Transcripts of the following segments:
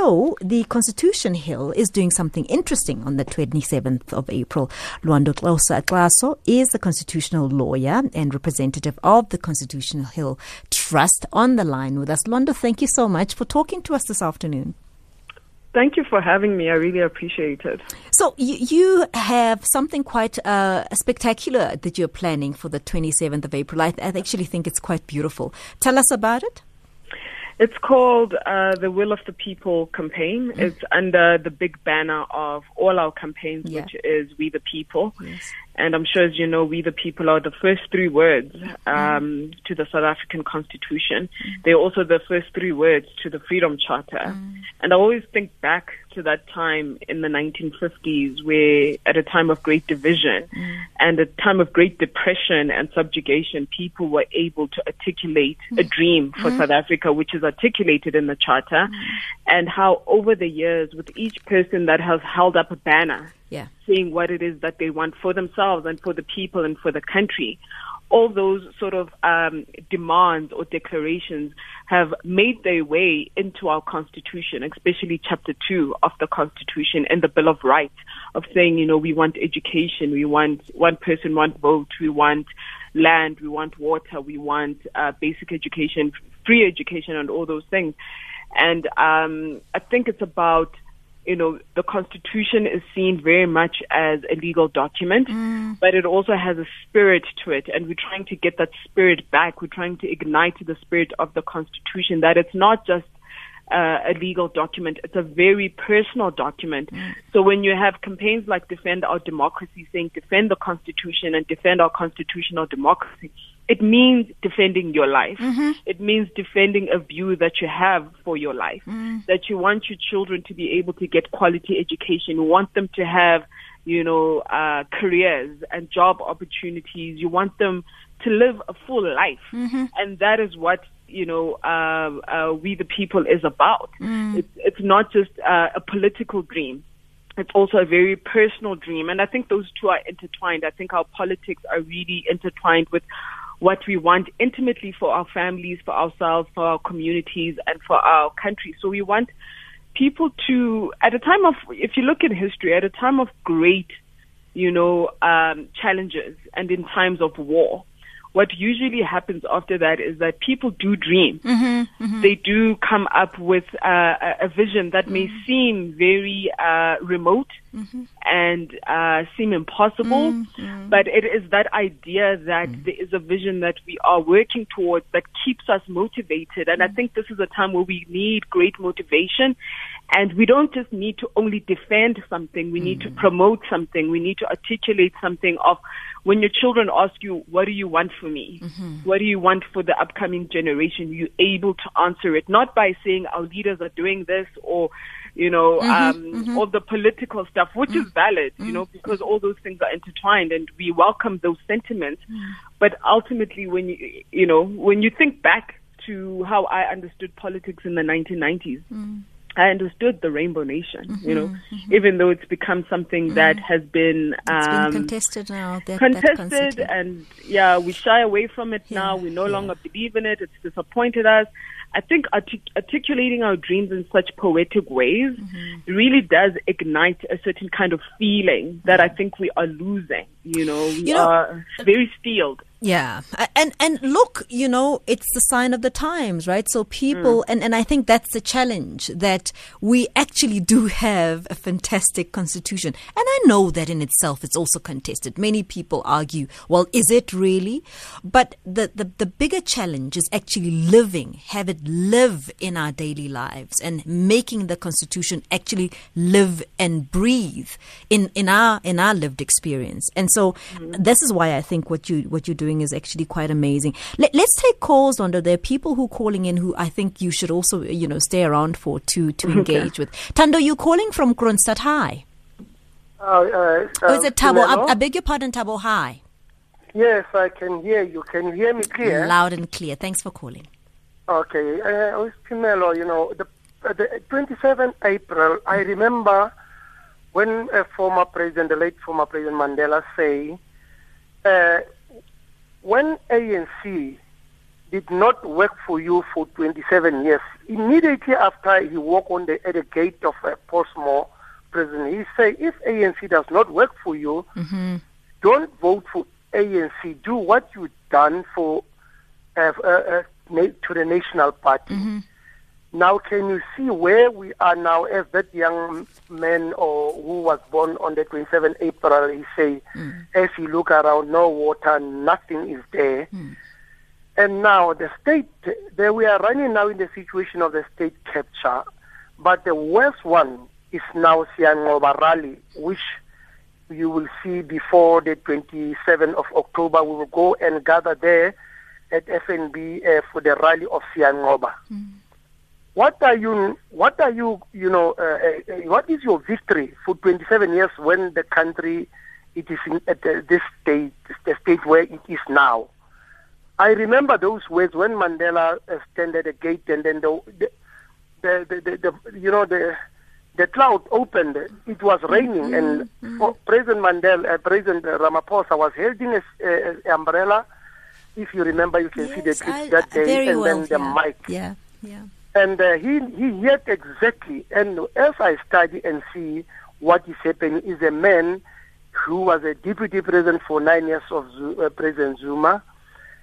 So the Constitution Hill is doing something interesting on the 27th of April. Lwando Xaso is the constitutional lawyer and representative of the Constitutional Hill Trust on the line with us. Luando, thank you so much for talking to us this afternoon. Thank you for having me. I really appreciate it. So, you, you have something quite uh, spectacular that you're planning for the 27th of April. I, I actually think it's quite beautiful. Tell us about it. It's called uh, the Will of the People campaign. Mm. It's under the big banner of all our campaigns, yeah. which is We the People. Yes. And I'm sure, as you know, We the People are the first three words mm-hmm. um, mm. to the South African Constitution. Mm. They're also the first three words to the Freedom Charter. Mm. And I always think back to that time in the 1950s where at a time of great division mm. and a time of great depression and subjugation, people were able to articulate mm. a dream for mm. South Africa, which is articulated in the charter mm. and how over the years with each person that has held up a banner yeah. saying what it is that they want for themselves and for the people and for the country, all those sort of um, demands or declarations have made their way into our constitution, especially chapter two of the constitution and the Bill of Rights of saying, you know, we want education, we want one person, one vote, we want land, we want water, we want uh, basic education, free education, and all those things. And um, I think it's about you know, the Constitution is seen very much as a legal document, mm. but it also has a spirit to it. And we're trying to get that spirit back. We're trying to ignite the spirit of the Constitution, that it's not just uh, a legal document. It's a very personal document. So when you have campaigns like Defend Our Democracy saying defend the Constitution and defend our constitutional democracy, it means defending your life. Mm-hmm. It means defending a view that you have for your life. Mm. That you want your children to be able to get quality education. You want them to have, you know, uh, careers and job opportunities. You want them to live a full life. Mm-hmm. And that is what you know, uh, uh, we the people is about. Mm. It's, it's not just uh, a political dream. It's also a very personal dream. And I think those two are intertwined. I think our politics are really intertwined with what we want intimately for our families, for ourselves, for our communities, and for our country. So we want people to, at a time of, if you look in history, at a time of great, you know, um, challenges and in times of war, what usually happens after that is that people do dream. Mm-hmm, mm-hmm. They do come up with uh, a vision that mm-hmm. may seem very uh, remote mm-hmm. and uh, seem impossible, mm-hmm. but it is that idea that mm-hmm. there is a vision that we are working towards that keeps us motivated. And I think this is a time where we need great motivation. And we don't just need to only defend something, we need to promote something, we need to articulate something of when your children ask you, what do you want for me? Mm-hmm. What do you want for the upcoming generation? You're able to answer it, not by saying our leaders are doing this or, you know, mm-hmm. Um, mm-hmm. all the political stuff, which is mm. valid, you know, mm. because all those things are intertwined and we welcome those sentiments. Mm. But ultimately, when you, you know, when you think back to how I understood politics in the 1990s, I understood the Rainbow Nation, mm-hmm, you know, mm-hmm. even though it's become something mm. that has been, um, been contested now. That, contested, that and yeah, we shy away from it yeah, now. We no yeah. longer believe in it. It's disappointed us. I think artic- articulating our dreams in such poetic ways mm-hmm. really does ignite a certain kind of feeling that I think we are losing. You know, we you know, are very steeled. Yeah. And and look, you know, it's the sign of the times, right? So people mm. and, and I think that's the challenge that we actually do have a fantastic constitution. And I know that in itself it's also contested. Many people argue, well, is it really? But the, the, the bigger challenge is actually living, have it live in our daily lives and making the constitution actually live and breathe in, in our in our lived experience. And so mm. this is why I think what you what you do doing is actually quite amazing. Let, us take calls under there. People who are calling in who I think you should also you know stay around for to to engage with. Tando, you're calling from Kroonstad High? Uh, uh, oh, is it Thabo? I, I beg your pardon, Thabo High. Yes, I can hear you. Can you hear me clear? Loud and clear. Thanks for calling. Okay. Uh, Phemelo, you know, the, uh, the 27th April, I remember when a former president, the late former President Mandela, say, uh, when ANC did not work for you for 27 years, immediately after he walked on the, at the gate of uh, Pollsmoor prison, he said, if ANC does not work for you, mm-hmm. don't vote for ANC. Do what you've done for uh, uh, uh to the National Party. Mm-hmm. Now, can you see where we are now as that young man or who was born on the 27th April, he say, mm. as you look around, no water, nothing is there. Mm. And now the state, there we are running now in the situation of the state capture, but the worst one is now Siyanqoba rally, which you will see before the 27th of October. We will go and gather there at FNB uh, for the rally of Siyanqoba. Mm. What are you? What are you? You know, uh, uh, what is your victory for 27 years when the country it is in, at this state, the state where it is now? I remember those words when Mandela uh, stand at the gate and then the, the, the, the, you know the the cloud opened. It was raining, and mm-hmm. President Mandela, uh, President Ramaphosa was holding an umbrella. If you remember, you can see the that day, and then the mic. Yeah, yeah. And uh, he he heard exactly. And as I study and see what is happening, is a man who was a deputy president for nine years of uh, President Zuma,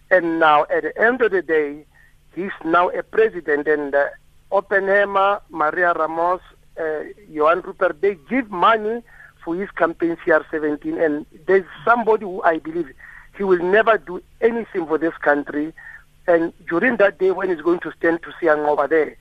and now at the end of the day, he's now a president. And uh, Oppenheimer, Maria Ramos, uh, Johan Rupert, they give money for his campaign CR17. And there's somebody who I believe he will never do anything for this country. And during that day when he's going to stand to see over there,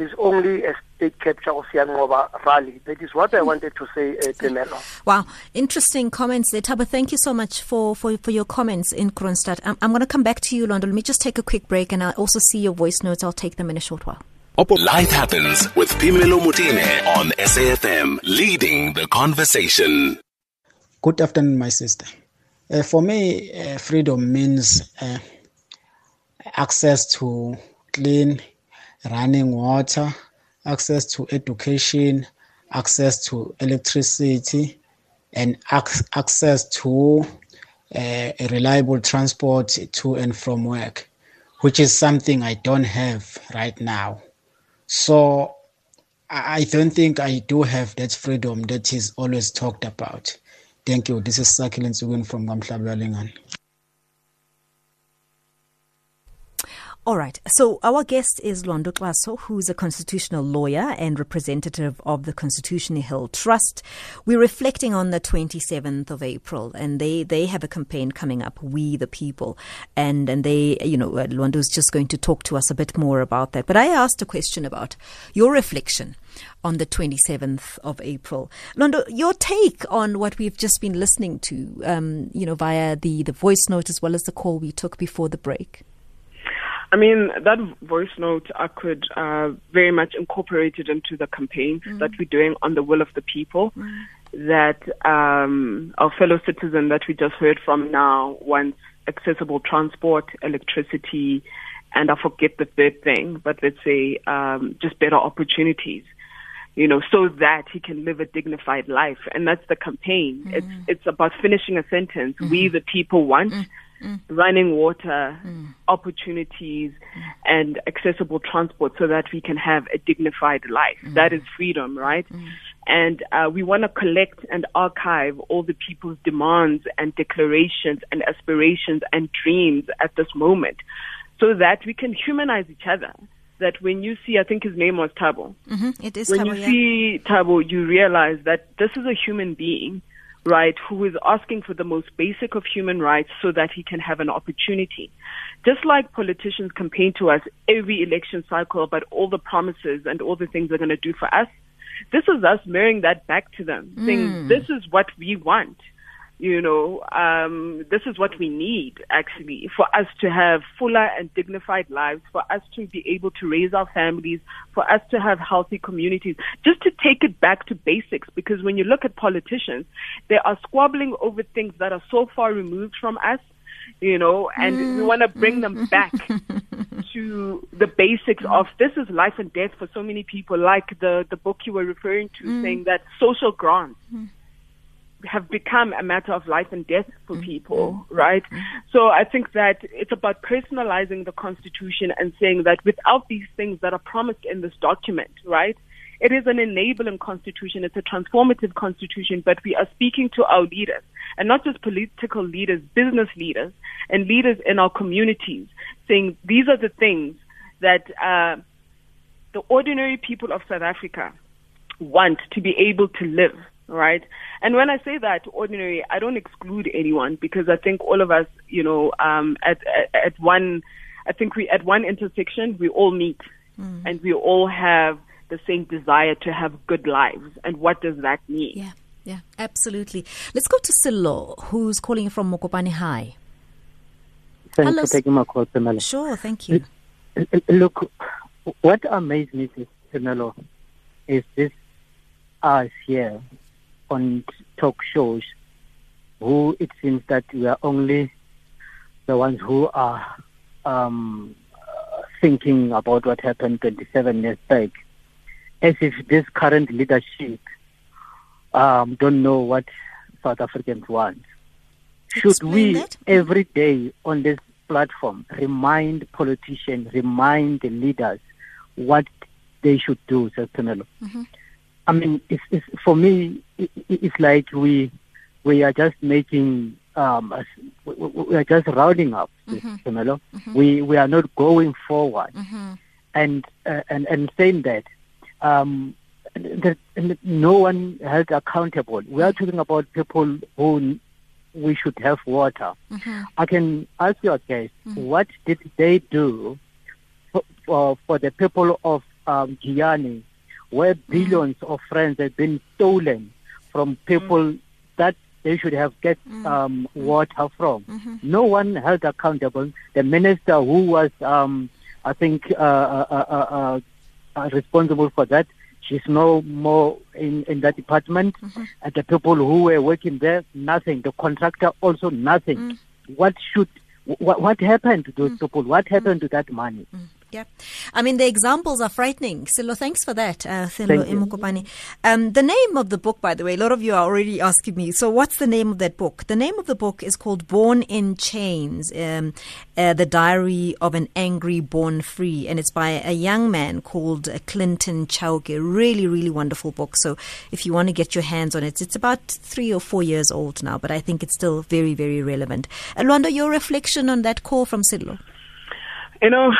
is only a state capture of Siyanqoba rally. That is what I wanted to say, uh, Phemelo. Wow, interesting comments there. Taba, thank you so much for, for, for your comments in Kroonstad. I'm, I'm going to come back to you, Lwando. Let me just take a quick break and I'll also see your voice notes. I'll take them in a short while. Life happens with Phemelo Motene on SAFM, leading the conversation. Good afternoon, my sister. Uh, for me, uh, freedom means uh, access to clean running water, access to education, access to electricity, and access to uh, reliable transport to and from work, which is something I don't have right now. So I don't think I do have that freedom that is always talked about. Thank you. This is Sakilin Sugun from Gamhlabalingan. All right. So our guest is Lwando Xaso, who's a constitutional lawyer and representative of the Constitutional Hill Trust. We're reflecting on the 27th of April, and they, they have a campaign coming up, We the People. And, and they, you know, uh, Lwando's just going to talk to us a bit more about that. But I asked a question about your reflection on the 27th of April. Lwando, your take on what we've just been listening to, um, you know, via the, the voice note as well as the call we took before the break? I mean, that voice note, I could uh, very much incorporate it into the campaign mm. that we're doing on the will of the people. Mm. That um, our fellow citizen that we just heard from now wants accessible transport, electricity, and I forget the third thing, but let's say um, just better opportunities you know, so that he can live a dignified life. And that's the campaign. Mm. It's it's about finishing a sentence. Mm-hmm. We the people want mm mm. running water, mm. opportunities, and accessible transport so that we can have a dignified life. Mm. That is freedom, right? Mm. And uh, we want to collect and archive all the people's demands and declarations and aspirations and dreams at this moment so that we can humanize each other that when you see, I think his name was Thabo. Mm-hmm. It is when Thabo, you yeah. see Thabo, you realize that this is a human being right, who is asking for the most basic of human rights so that he can have an opportunity. Just like politicians campaign to us every election cycle about all the promises and all the things they're going to do for us, this is us mirroring that back to them, mm. saying, this is what we want you know, um, this is what we need actually for us to have fuller and dignified lives, for us to be able to raise our families, for us to have healthy communities, just to take it back to basics. Because when you look at politicians, they are squabbling over things that are so far removed from us, you know, and mm. we want to bring them back to the basics of this is life and death for so many people, like the, the book you were referring to, mm. saying that social grants. Mm have become a matter of life and death for mm-hmm. people, right? Mm-hmm. So I think that it's about personalizing the Constitution and saying that without these things that are promised in this document, right? It is an enabling constitution. It's a transformative constitution, but we are speaking to our leaders and not just political leaders, business leaders and leaders in our communities saying these are the things that uh, the ordinary people of South Africa want to be able to live right? And when I say that ordinary, I don't exclude anyone because I think all of us, you know, um, at, at, at one, I think we at one intersection we all meet, mm. and we all have the same desire to have good lives. And what does that mean? Yeah, yeah, absolutely. Let's go to Silo, who's calling from Mokopane High. Thanks Hello. for taking my call, Pamela. Sure, thank you. Look, what amazed me, Pamela, is this us here on talk shows who it seems that we are only the ones who are um, thinking about what happened 27 years back, as if this current leadership um, don't know what South Africans want. Should Explain we that? every day on this platform remind politicians, remind the leaders what they should do, Sir Mm-hmm. I mean, it's, it's, for me, it, it's like we we are just making um, we are just rounding up, mm-hmm. Mm-hmm. We we are not going forward, mm-hmm. and uh, and and saying that um, that no one held accountable. We are talking about people who we should have water. Mm-hmm. I can ask your guest, mm-hmm. what did they do for, for, for the people of um, Giyani where billions mm. of friends have been stolen from people mm. that they should have get mm. um, water from. Mm-hmm. No one held accountable. The minister who was, um, I think, uh, uh, uh, uh, responsible for that, she's no more in, in that department. Mm-hmm. And the people who were working there, nothing. The contractor also nothing. Mm. What should, what, what happened to those mm. people? What happened to that money? Yeah. I mean, the examples are frightening. Silo, thanks for that, uh, Silo Um, the name of the book, by the way, a lot of you are already asking me, so what's the name of that book? The name of the book is called Born in Chains, um, uh, The Diary of an Angry Born Free, and it's by a young man called uh, Clinton Chauke. Really, really wonderful book. So if you want to get your hands on it, it's about three or four years old now, but I think it's still very, very relevant. Lwando, your reflection on that call from Silo? You know,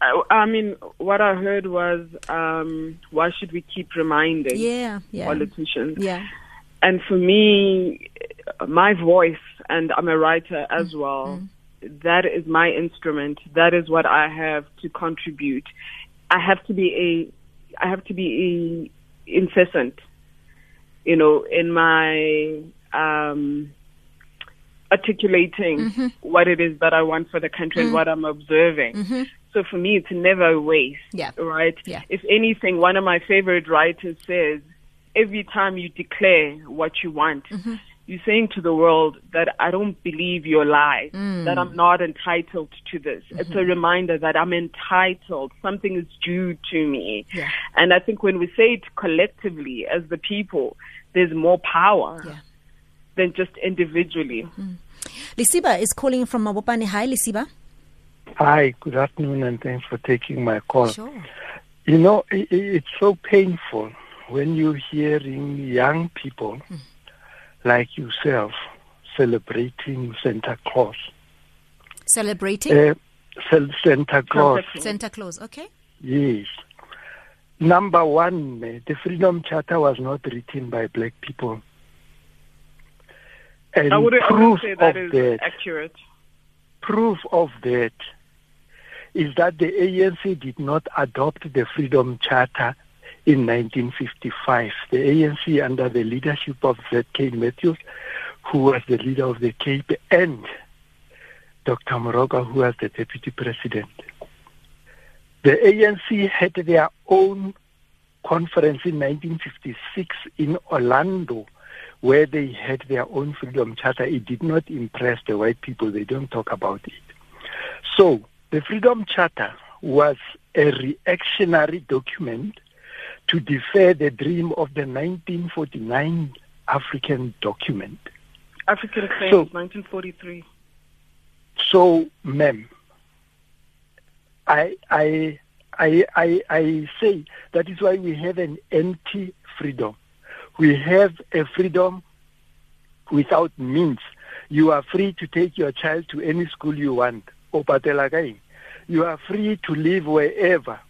I, I mean, what I heard was, um, why should we keep reminding yeah, yeah. politicians? Yeah. And for me, my voice, and I'm a writer as mm. well, that is my instrument. That is what I have to contribute. I have to be a, I have to be a incessant, you know, in my, um, articulating mm-hmm. what it is that I want for the country mm and what I'm observing. Mm-hmm. So for me, it's never a waste. Yeah. Right? Yeah. If anything, one of my favorite writers says, every time you declare what you want, mm-hmm. you're saying to the world that I don't believe your lie, mm. that I'm not entitled to this. Mm-hmm. It's a reminder that I'm entitled. Something is due to me. Yeah. And I think when we say it collectively as the people, there's more power yeah. than just individually. Mm. Lesiba is calling from Mabopane. Hi, Lesiba. Hi, good afternoon, and thanks for taking my call. Sure. You know, it, it's so painful when you're hearing young people mm. like yourself celebrating Santa Claus. Celebrating? Uh, Santa Claus. Santa Claus, okay. Yes. Number one, the Freedom Charter was not written by black people. And I would, proof I would say that of is that, accurate. Proof of that is that the ANC did not adopt the Freedom Charter in 1955. The ANC, under the leadership of Z.K. Matthews, who was the leader of the Cape, and Dr. Moroka, who was the deputy president. The ANC had their own conference in 1956 in Orlando, where they had their own freedom charter. It did not impress the white people. They don't talk about it. So the Freedom Charter was a reactionary document to defer the dream of the 1949 African document. African Claims, so, 1943. So, ma'am, I, I, I, I, I say that is why we have an empty freedom. We have a freedom without means. You are free to take your child to any school you want. You are free to live wherever.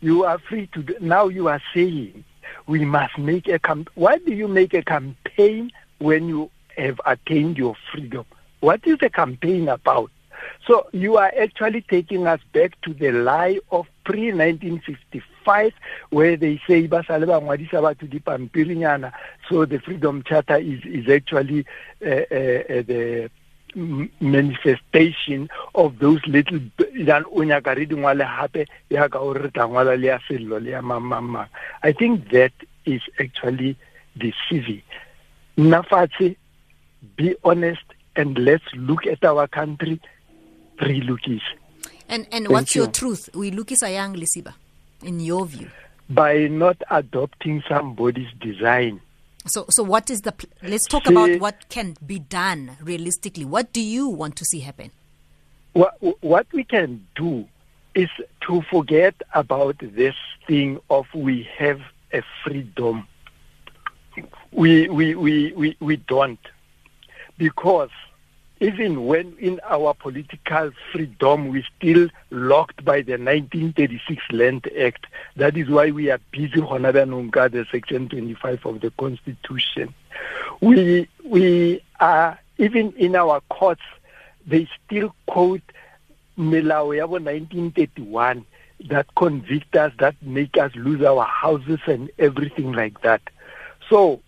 You are free to. Now you are saying we must make a camp. Why do you make a campaign when you have attained your freedom? What is the campaign about? So you are actually taking us back to the lie of pre-1955 where they say ba dipampirinyana so the freedom charter is, is actually uh, uh, uh, the manifestation of those little o nyaka re dingwale gape re tla ngwala le ya sello le ya mamamang i think that is actually deceiving. Nna fatshe be honest and let's look at our country re-lokise and and what's your truth? We lokisa yang lesiba in your view? By not adopting somebody's design so, so what is the? Pl- let's talk see, about what can be done realistically. What do you want to see happen? What what we can do is to forget about this thing of we have a freedom. We we we we, we don't because even when in our political freedom we still locked by the 1936 Land Act. That is why we are busy honabanunga the section 25 of the Constitution. We we are even in our courts they still quote Milao 1931 that convict us, that make us lose our houses and everything like that. So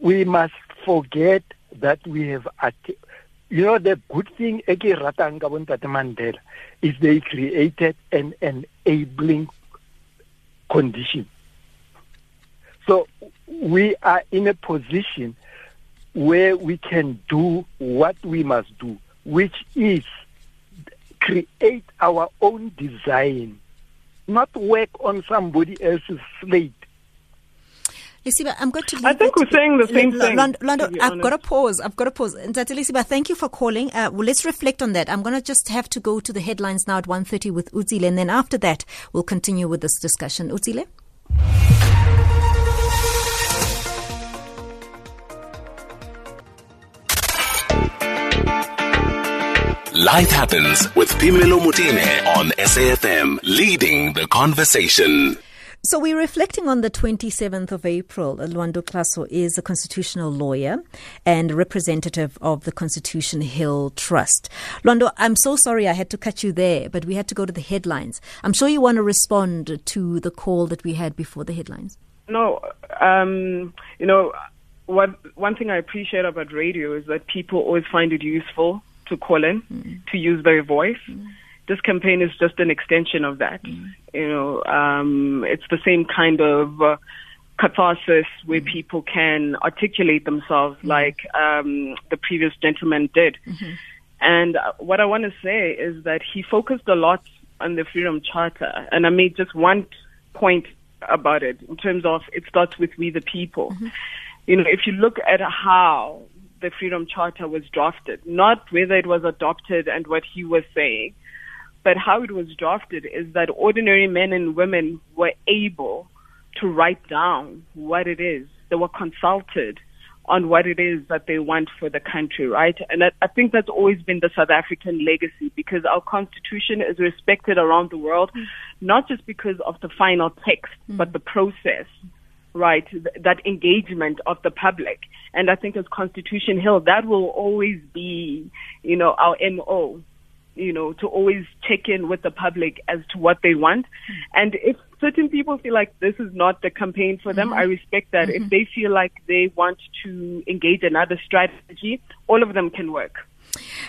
we must forget that we have you know the good thing e ke ratang ka bontate mandela is they created an enabling condition. So we are in a position where we can do what we must do which is create our own design not work on somebody else's slate Lesiba, I'm going to. I think we're saying the same L- thing. Lwando, I've got to pause. I've got to pause. Ntate Lesiba, thank you for calling. Uh, well, let's reflect on that. I'm going to just have to go to the headlines now at 1.30 with Uzile, and then after that, we'll continue with this discussion. Uzile? Life Happens with Phemelo Motene on SAFM, leading the conversation. So we're reflecting on the 27th of April. Lwando Xaso is a constitutional lawyer and representative of the Constitution Hill Trust. Lwando, I'm so sorry I had to cut you there, but we had to go to the headlines. I'm sure you want to respond to the call that we had before the headlines. No, um, you know, what one thing I appreciate about radio is that people always find it useful to call in, mm. to use their voice. Mm this campaign is just an extension of that. Mm. You know, um, it's the same kind of uh, catharsis where mm. people can articulate themselves, mm. like um, the previous gentleman did. Mm-hmm. And uh, what I want to say is that he focused a lot on the Freedom Charter, and I made just one point about it in terms of it starts with we the people. Mm-hmm. You know, if you look at how the Freedom Charter was drafted, not whether it was adopted and what he was saying, but how it was drafted is that ordinary men and women were able to write down what it is. They were consulted on what it is that they want for the country, right? And I, I think that's always been the South African legacy because our constitution is respected around the world, not just because of the final text, mm. but the process, right? Th- that engagement of the public. And I think as Constitution Hill, that will always be, you know, our MO you know, to always check in with the public as to what they want. And if certain people feel like this is not the campaign for them, mm-hmm. I respect that. Mm-hmm. If they feel like they want to engage another strategy, all of them can work.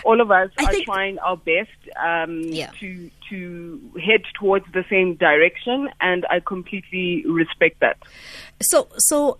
All of us I are trying our best um, yeah. to to head towards the same direction, and I completely respect that. So, so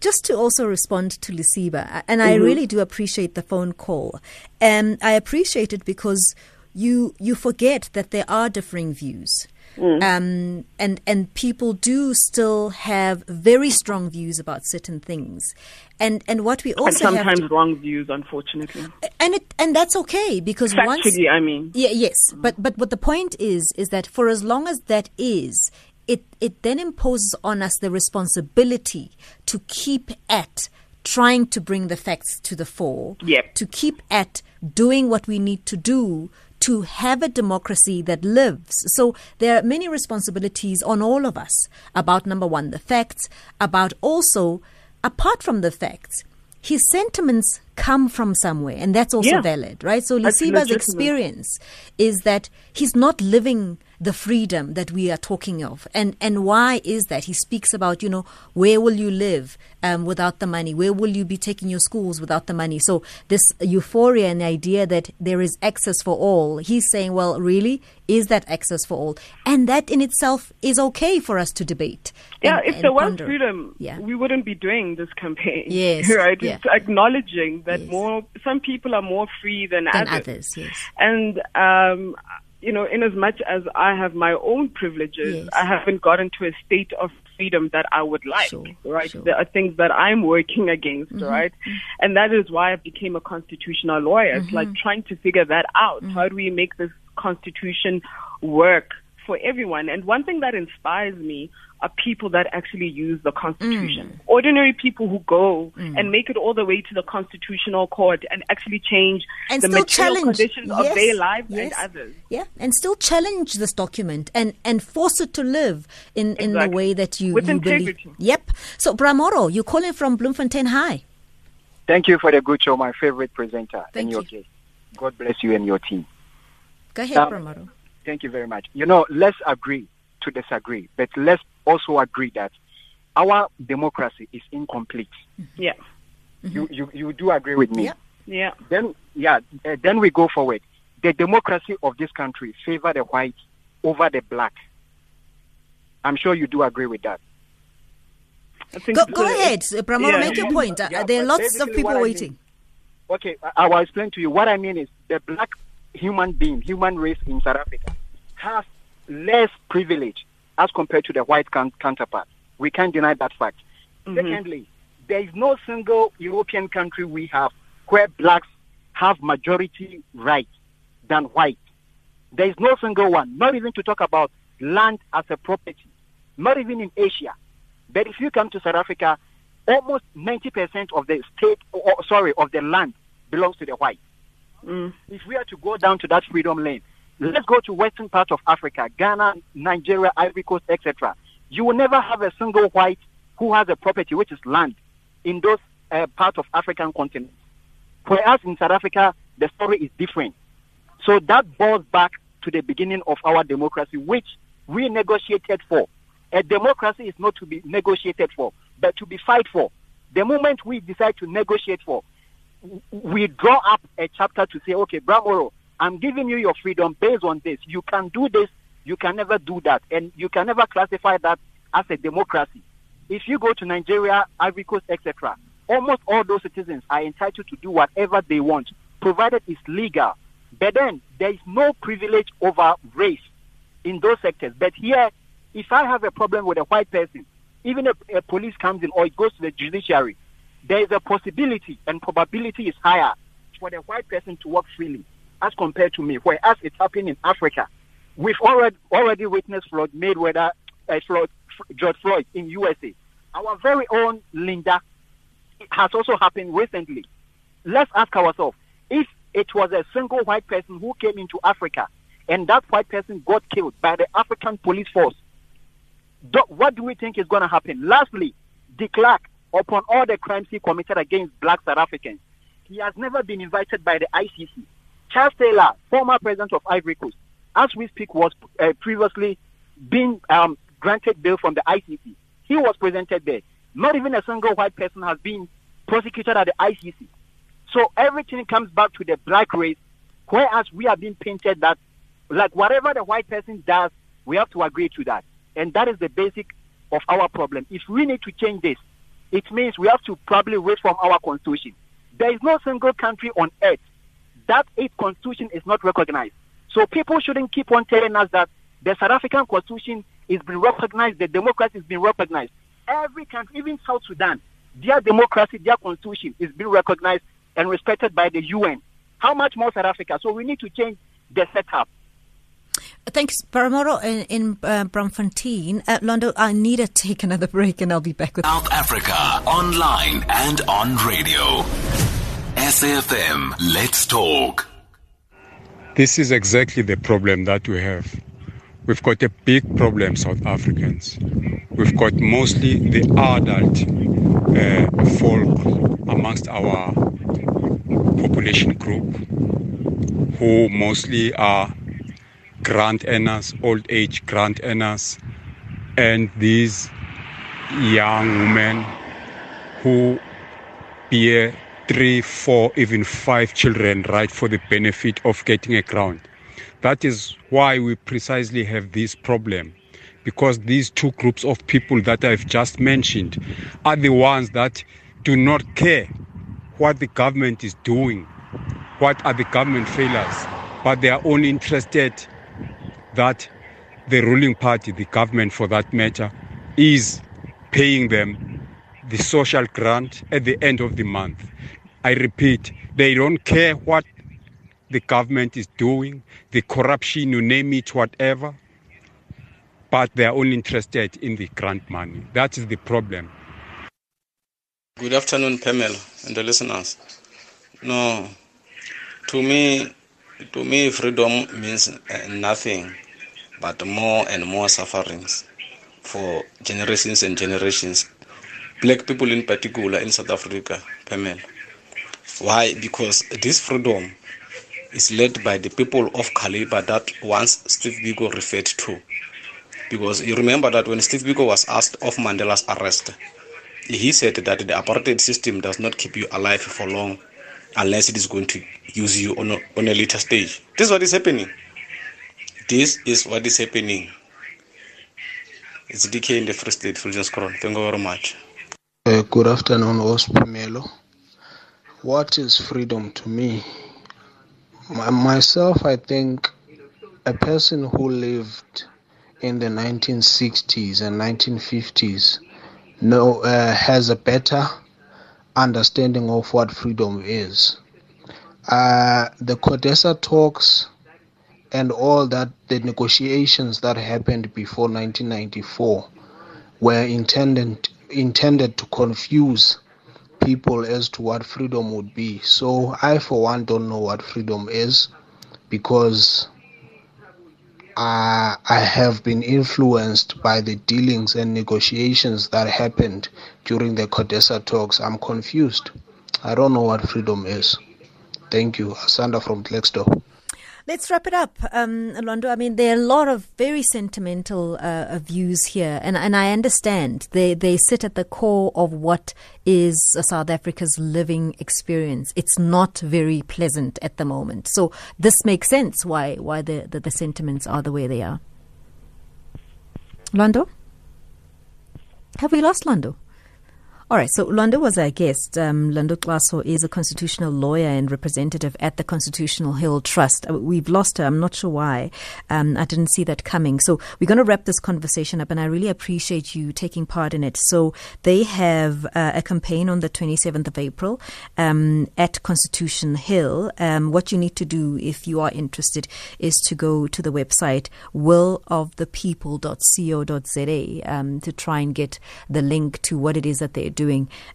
just to also respond to Lesiba, and I mm-hmm. really do appreciate the phone call. Um, I appreciate it because you you forget that there are differing views. Mm. Um, and and people do still have very strong views about certain things, and and what we also and sometimes to, wrong views, unfortunately. And it and that's okay because Factually, once I mean, yeah, yes, but but what the point is is that for as long as that is, it it then imposes on us the responsibility to keep at trying to bring the facts to the fore, yep. to keep at doing what we need to do to have a democracy that lives. So there are many responsibilities on all of us about number one, the facts, about also, apart from the facts, his sentiments come from somewhere, and that's also yeah. valid, right? So Lesiba's experience is that he's not living the freedom that we are talking of. And and why is that? He speaks about, you know, where will you live um, without the money? Where will you be taking your schools without the money? So this euphoria and the idea that there is access for all, he's saying, well, really, is that access for all? And that in itself is okay for us to debate. Yeah, and, if there was ponder. freedom, yeah. we wouldn't be doing this campaign. Yes. right? Yeah. It's acknowledging that Yes. more some people are more free than, Than others. others, yes. And um you know, in as much as I have my own privileges, Yes. I haven't gotten to a state of freedom that I would like. Sure, right? sure. There are things that I'm working against, Mm-hmm, right? And that is why I became a constitutional lawyer. It's Mm-hmm. like trying to figure that out. How do we make this constitution work for everyone? And one thing that inspires me are people that actually use the constitution. Mm. Ordinary people who go and make it all the way to the constitutional court and actually change and the material challenge conditions of their lives yes. and others. Yeah, and still challenge this document and and force it to live in in the way that you With you believe. integrity. Yep. So Bramoro, you're calling from Bloemfontein High. Thank you for the good show, my favorite presenter Thank and your you. guest. God bless you and your team. Go ahead, Um, Bramoro. Thank you very much. You know, let's agree to disagree, but let's also agree that our democracy is incomplete. Yeah. You, you, you do agree with me? Yeah. Yeah. Then, yeah, uh, then we go forward. The democracy of this country favor the white over the black. I'm sure you do agree with that. Go, go a- ahead, Bramoro. yeah. Make your point. Uh, Yeah, there are lots of people what I mean- waiting. Okay, I, I will explain to you. What I mean is the black human being, human race in South Africa has less privilege as compared to the white can- counterpart. We can't deny that fact. Mm-hmm. Secondly, there is no single European country we have where blacks have majority rights than white. There is no single one, not even to talk about land as a property, not even in Asia. But if you come to South Africa, almost 90% of the state, or, sorry, of the land belongs to the white. Mm. If we are to go down to that freedom lane, let's go to western part of Africa, Ghana, Nigeria, Ivory Coast, etc. You will never have a single white who has a property, which is land, in those uh, parts of African continent. Whereas in South Africa, the story is different. So that boils back to the beginning of our democracy, which we negotiated for. A democracy is not to be negotiated for, but to be fight for. The moment we decide to negotiate for, we draw up a chapter to say, okay, Bramoro, I'm giving you your freedom based on this. You can do this, you can never do that, and you can never classify that as a democracy. If you go to Nigeria, Ivory Coast, etc., almost all those citizens are entitled to do whatever they want, provided it's legal. But then there is no privilege over race in those sectors. But here, if I have a problem with a white person, even if a police comes in or it goes to the judiciary, there is a possibility and probability is higher for the white person to work freely as compared to me. Whereas it's happening in Africa, we've already already witnessed Floyd Mayweather, uh, Floyd, George Floyd in USA. Our very own Linda has also happened recently. Let's ask ourselves if it was a single white person who came into Africa and that white person got killed by the African police force, do, what do we think is going to happen? Lastly, de Klerk, upon all the crimes he committed against black South Africans, he has never been invited by the ICC. Charles Taylor, former president of Ivory Coast, as we speak, was uh, previously being um, granted bail from the ICC. He was presented there. Not even a single white person has been prosecuted at the ICC. So everything comes back to the black race, whereas we are being painted that, like whatever the white person does, we have to agree to that. And that is the basic of our problem. If we need to change this, it means we have to probably from our constitution. There is no single country on earth that its constitution is not recognized. So people shouldn't keep on telling us that The South African constitution is being recognized. The democracy is being recognized. Every country, even South Sudan, their democracy, their constitution is being recognized and respected by the UN. How much more South Africa? So we need to change the setup. Thanks, Paramoro in, in uh, Braamfontein. Uh, Lwando, I need to take another break and I'll be back with South Africa, online and on radio. SAFM, let's talk. This is exactly the problem that we have. We've got a big problem, South Africans. We've got mostly the adult uh, folk amongst our population group who mostly are grant earners, old age grant earners, and these young women who bear three, four, even five children, right, for the benefit of getting a grant. That is why we precisely have this problem. Because these two groups of people that I've just mentioned are the ones that do not care what the government is doing, what are the government failures, but they are only interested that the ruling party, the government for that matter, is paying them the social grant at the end of the month. I repeat, they don't care what the government is doing, the corruption, you name it, whatever, but they are only interested in the grant money. That is the problem. Good afternoon, Pamela and the listeners. No, to me, to me, freedom means uh, nothing but more and more sufferings for generations and generations. Black people in particular in South Africa, Pamela. Why? Because this freedom is led by the people of caliber that once Steve Biko referred to. Because you remember that when Steve Biko was asked of Mandela's arrest, he said that the apartheid system does not keep you alive for long unless it is going to use you on a, on a later stage. This is what is happening. This is what is happening. It's DK in the Free State, Fulgence Crown. Thank you very much. Uh, good afternoon, Ospumelo. What is freedom to me? My, myself, I think a person who lived in the 1960s and 1950s know, uh, has a better understanding of what freedom is. Uh, the CODESA talks and all that the negotiations that happened before 1994 were intended intended to confuse people as to what freedom would be. So I for one don't know what freedom is because I, I have been influenced by the dealings and negotiations that happened during the CODESA talks. I'm confused. I don't know what freedom is. Thank you. Asanda from Klerksdorp. Let's wrap it up, um, Lwando. I mean, there are a lot of very sentimental uh, views here, and, and I understand they, they sit at the core of what is South Africa's living experience. It's not very pleasant at the moment, so this makes sense why why the, the, the sentiments are the way they are. Lwando, have we lost Lwando? All right, so Lwando was our guest. Um, Lwando Xaso is a constitutional lawyer and representative at the Constitutional Hill Trust. Uh, we've lost her. I'm not sure why. Um, I didn't see that coming. So we're going to wrap this conversation up, and I really appreciate you taking part in it. So they have uh, a campaign on the 27th of April um, at Constitution Hill. Um, what you need to do if you are interested is to go to the website willofthepeople.co.za um, to try and get the link to what it is that they're doing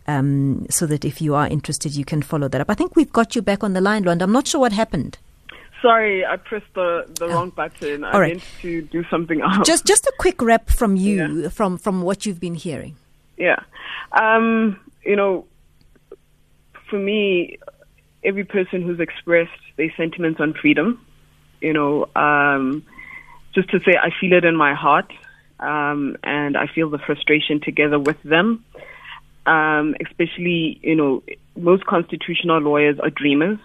um, so that if you are interested, you can follow that up. I think we've got you back on the line, Lwando. I'm not sure what happened. Sorry, I pressed the, the oh. wrong button. I right. meant to do something else. Just just a quick wrap from you yeah. from from what you've been hearing. Yeah, um, you know, for me, every person who's expressed their sentiments on freedom, you know, um, just to say I feel it in my heart, um, and I feel the frustration together with them um, especially, you know, most constitutional lawyers are dreamers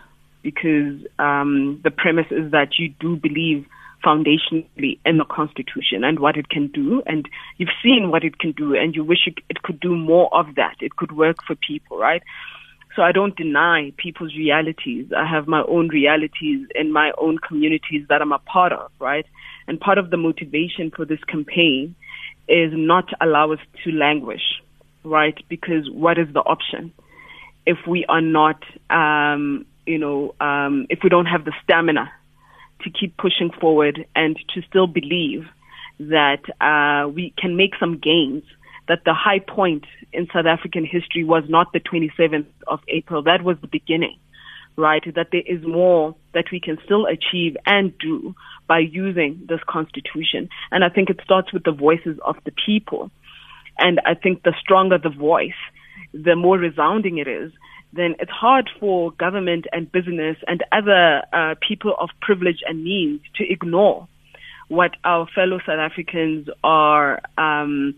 because um, the premise is that you do believe foundationally in the Constitution and what it can do, and you've seen what it can do, and you wish it could do more of that. It could work for people, right? So I don't deny people's realities. I have my own realities in my own communities that I'm a part of, right? and part of the motivation for this campaign is not to allow us to languish, right? Because what is the option if we are not, um, you know, um, if we don't have the stamina to keep pushing forward and to still believe that uh, we can make some gains that the high point in South African history was not the 27th of April. That was the beginning, right? That there is more that we can still achieve and do by using this constitution. And I think it starts with the voices of the people. And I think the stronger the voice, the more resounding it is, then it's hard for government and business and other uh, people of privilege and means to ignore what our fellow South Africans are um,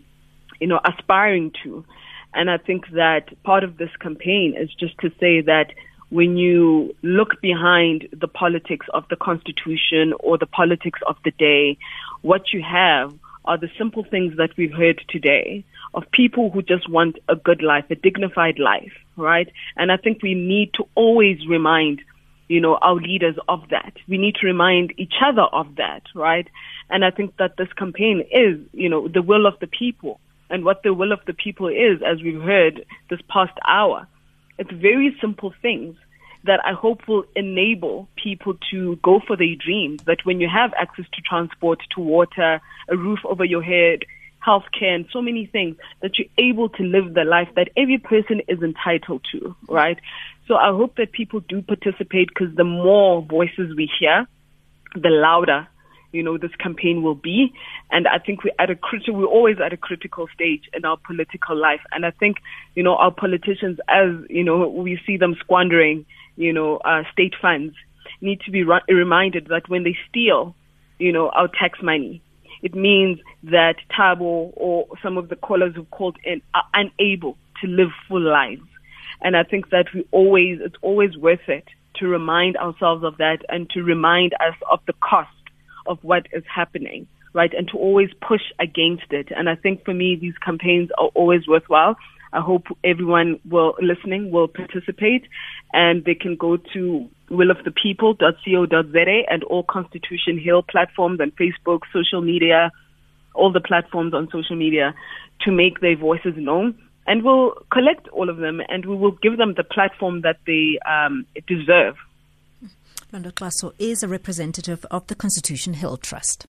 you know, aspiring to. And I think that part of this campaign is just to say that when you look behind the politics of the Constitution or the politics of the day, what you have are the simple things that we've heard today of people who just want a good life, a dignified life, right? And I think we need to always remind, you know, our leaders of that. We need to remind each other of that, right? And I think that this campaign is, you know, the will of the people and what the will of the people is, as we've heard this past hour. It's very simple things that I hope will enable people to go for their dreams. That when you have access to transport, to water, a roof over your head, healthcare, and so many things, that you're able to live the life that every person is entitled to, right? So I hope that people do participate because the more voices we hear, the louder you know, this campaign will be. And I think we're at a critical, we're always at a critical stage in our political life. And I think, you know, our politicians, as, you know, we see them squandering, you know, uh, state funds, need to be re- reminded that when they steal, you know, our tax money, it means that Thabo or some of the callers who called in are unable to live full lives. And I think that we always, it's always worth it to remind ourselves of that and to remind us of the cost of what is happening, right? And to always push against it. And I think for me, these campaigns are always worthwhile. I hope everyone will listening will participate and they can go to willofthepeople.co.za and all Constitution Hill platforms and Facebook, social media, all the platforms on social media to make their voices known. And we'll collect all of them and we will give them the platform that they um, deserve Lwando Xaso is a representative of the Constitution Hill Trust.